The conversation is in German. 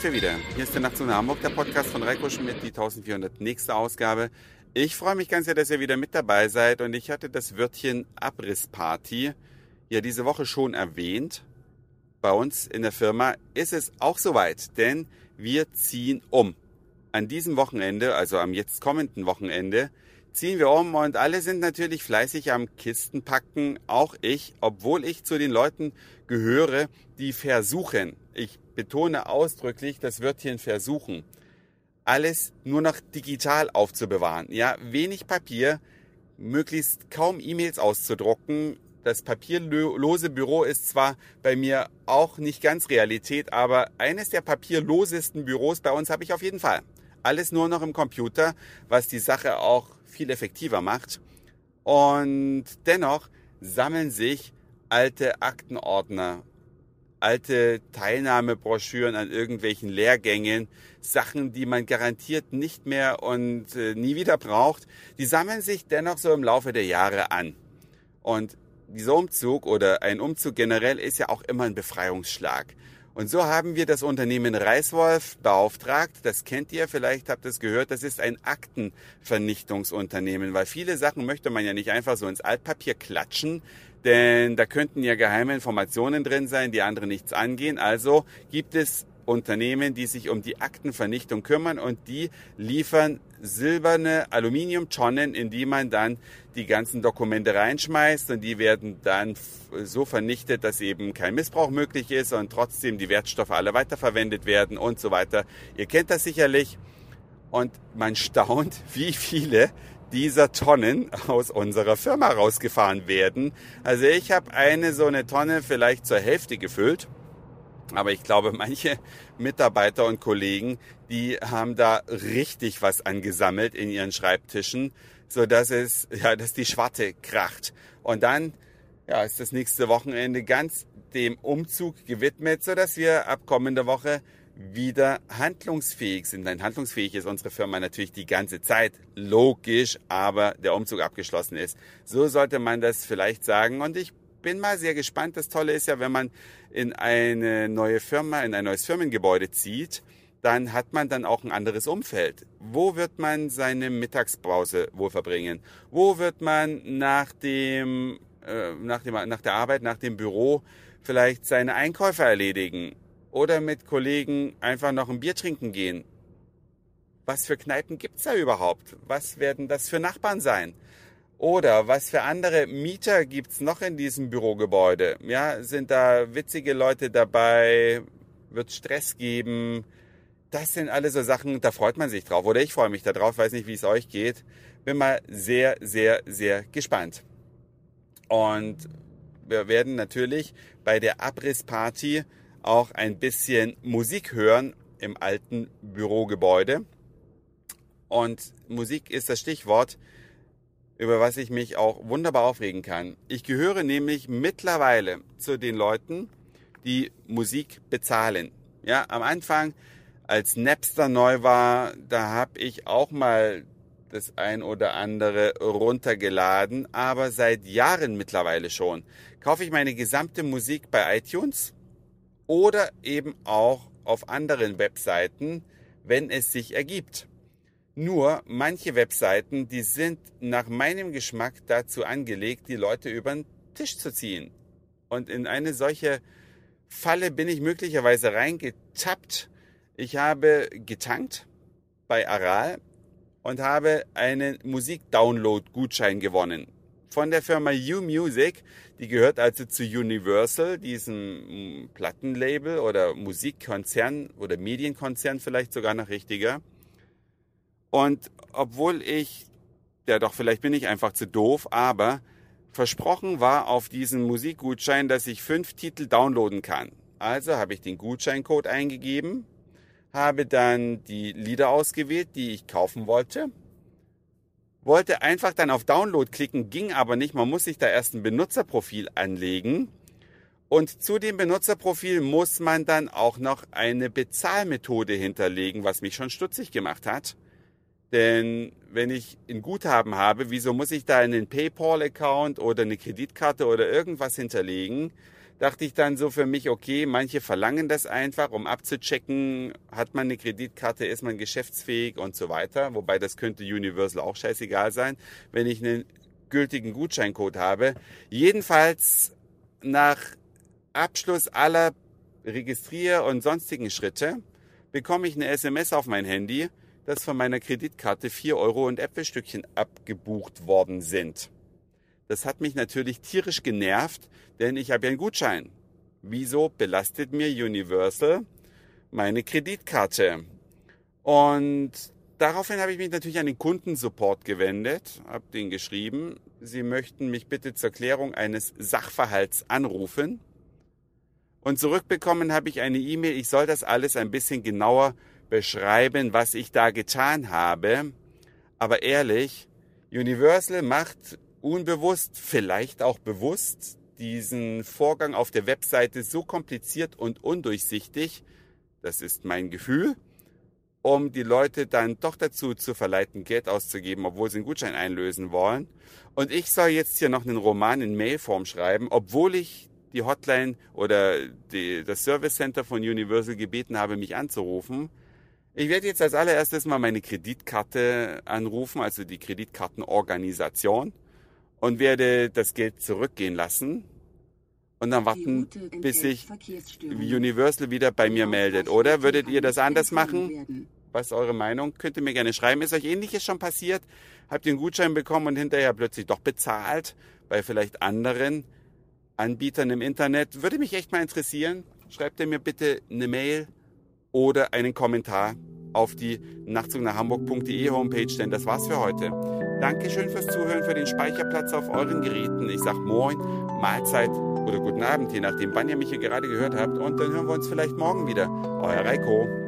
sind wir wieder. Hier ist der Nachtzug nach Hamburg, der Podcast von Reiko Schmidt, die 1400 nächste Ausgabe. Ich freue mich ganz sehr, dass ihr wieder mit dabei seid und ich hatte das Wörtchen Abrissparty ja diese Woche schon erwähnt. Bei uns in der Firma ist es auch soweit, denn wir ziehen um. An diesem Wochenende, also am jetzt kommenden Wochenende, ziehen wir um und alle sind natürlich fleißig am Kistenpacken, auch ich, obwohl ich zu den Leuten gehöre, die versuchen, ich betone ausdrücklich das Wörtchen versuchen, alles nur noch digital aufzubewahren. Ja, wenig Papier, möglichst kaum E-Mails auszudrucken. Das papierlose Büro ist zwar bei mir auch nicht ganz Realität, aber eines der papierlosesten Büros bei uns habe ich auf jeden Fall. Alles nur noch im Computer, was die Sache auch viel effektiver macht. Und dennoch sammeln sich alte Aktenordner, alte Teilnahmebroschüren an irgendwelchen Lehrgängen, Sachen, die man garantiert nicht mehr und äh, nie wieder braucht, die sammeln sich dennoch so im Laufe der Jahre an. Und dieser Umzug oder ein Umzug generell ist ja auch immer ein Befreiungsschlag. Und so haben wir das Unternehmen Reiswolf beauftragt. Das kennt ihr, vielleicht habt ihr es gehört. Das ist ein Aktenvernichtungsunternehmen, weil viele Sachen möchte man ja nicht einfach so ins Altpapier klatschen, denn da könnten ja geheime Informationen drin sein, die andere nichts angehen. Also gibt es Unternehmen, die sich um die Aktenvernichtung kümmern und die liefern silberne Aluminiumtonnen, in die man dann die ganzen Dokumente reinschmeißt und die werden dann so vernichtet, dass eben kein Missbrauch möglich ist und trotzdem die Wertstoffe alle weiterverwendet werden und so weiter. Ihr kennt das sicherlich und man staunt, wie viele dieser Tonnen aus unserer Firma rausgefahren werden. Also ich habe eine so eine Tonne vielleicht zur Hälfte gefüllt aber ich glaube, manche Mitarbeiter und Kollegen, die haben da richtig was angesammelt in ihren Schreibtischen, so dass es, ja, dass die Schwarte kracht. Und dann, ja, ist das nächste Wochenende ganz dem Umzug gewidmet, so dass wir ab kommender Woche wieder handlungsfähig sind. Nein, handlungsfähig ist unsere Firma natürlich die ganze Zeit, logisch, aber der Umzug abgeschlossen ist. So sollte man das vielleicht sagen. Und ich bin mal sehr gespannt. Das Tolle ist ja, wenn man in eine neue Firma, in ein neues Firmengebäude zieht, dann hat man dann auch ein anderes Umfeld. Wo wird man seine Mittagspause wohl verbringen? Wo wird man nach dem, äh, nach dem, nach der Arbeit, nach dem Büro vielleicht seine Einkäufe erledigen? Oder mit Kollegen einfach noch ein Bier trinken gehen? Was für Kneipen gibt's da überhaupt? Was werden das für Nachbarn sein? Oder was für andere Mieter gibt's noch in diesem Bürogebäude? Ja, sind da witzige Leute dabei? Wird Stress geben? Das sind alle so Sachen, da freut man sich drauf. Oder ich freue mich darauf, weiß nicht, wie es euch geht. Bin mal sehr, sehr, sehr gespannt. Und wir werden natürlich bei der Abrissparty auch ein bisschen Musik hören im alten Bürogebäude. Und Musik ist das Stichwort über was ich mich auch wunderbar aufregen kann. Ich gehöre nämlich mittlerweile zu den Leuten, die Musik bezahlen. Ja, am Anfang, als Napster neu war, da habe ich auch mal das ein oder andere runtergeladen, aber seit Jahren mittlerweile schon kaufe ich meine gesamte Musik bei iTunes oder eben auch auf anderen Webseiten, wenn es sich ergibt. Nur manche Webseiten, die sind nach meinem Geschmack dazu angelegt, die Leute über den Tisch zu ziehen. Und in eine solche Falle bin ich möglicherweise reingetappt. Ich habe getankt bei Aral und habe einen Musik-Download-Gutschein gewonnen. Von der Firma U-Music, die gehört also zu Universal, diesem Plattenlabel oder Musikkonzern oder Medienkonzern vielleicht sogar noch richtiger. Und obwohl ich, ja doch, vielleicht bin ich einfach zu doof, aber versprochen war auf diesen Musikgutschein, dass ich fünf Titel downloaden kann. Also habe ich den Gutscheincode eingegeben, habe dann die Lieder ausgewählt, die ich kaufen wollte, wollte einfach dann auf Download klicken, ging aber nicht. Man muss sich da erst ein Benutzerprofil anlegen. Und zu dem Benutzerprofil muss man dann auch noch eine Bezahlmethode hinterlegen, was mich schon stutzig gemacht hat. Denn wenn ich ein Guthaben habe, wieso muss ich da einen PayPal-Account oder eine Kreditkarte oder irgendwas hinterlegen? dachte ich dann so für mich, okay, manche verlangen das einfach, um abzuchecken, hat man eine Kreditkarte, ist man geschäftsfähig und so weiter. Wobei das könnte Universal auch scheißegal sein, wenn ich einen gültigen Gutscheincode habe. Jedenfalls nach Abschluss aller Registrier- und sonstigen Schritte bekomme ich eine SMS auf mein Handy, dass von meiner Kreditkarte 4 Euro und Äpfelstückchen abgebucht worden sind. Das hat mich natürlich tierisch genervt, denn ich habe ja einen Gutschein. Wieso belastet mir Universal meine Kreditkarte? Und daraufhin habe ich mich natürlich an den Kundensupport gewendet, habe den geschrieben, Sie möchten mich bitte zur Klärung eines Sachverhalts anrufen. Und zurückbekommen habe ich eine E-Mail, ich soll das alles ein bisschen genauer beschreiben, was ich da getan habe. Aber ehrlich, Universal macht unbewusst, vielleicht auch bewusst, diesen Vorgang auf der Webseite so kompliziert und undurchsichtig, das ist mein Gefühl, um die Leute dann doch dazu zu verleiten, Geld auszugeben, obwohl sie einen Gutschein einlösen wollen. Und ich soll jetzt hier noch einen Roman in Mailform schreiben, obwohl ich die Hotline oder die, das Service Center von Universal gebeten habe, mich anzurufen. Ich werde jetzt als allererstes mal meine Kreditkarte anrufen, also die Kreditkartenorganisation, und werde das Geld zurückgehen lassen und dann warten, bis sich Universal wieder bei mir meldet. Oder würdet ihr das anders machen? Was ist eure Meinung? Könnt ihr mir gerne schreiben. Ist euch ähnliches schon passiert? Habt ihr einen Gutschein bekommen und hinterher plötzlich doch bezahlt bei vielleicht anderen Anbietern im Internet? Würde mich echt mal interessieren. Schreibt ihr mir bitte eine Mail oder einen Kommentar auf die Nachtzug nach Hamburg.de Homepage, denn das war's für heute. Dankeschön fürs Zuhören, für den Speicherplatz auf euren Geräten. Ich sag Moin, Mahlzeit oder guten Abend, je nachdem, wann ihr mich hier gerade gehört habt. Und dann hören wir uns vielleicht morgen wieder. Euer Reiko.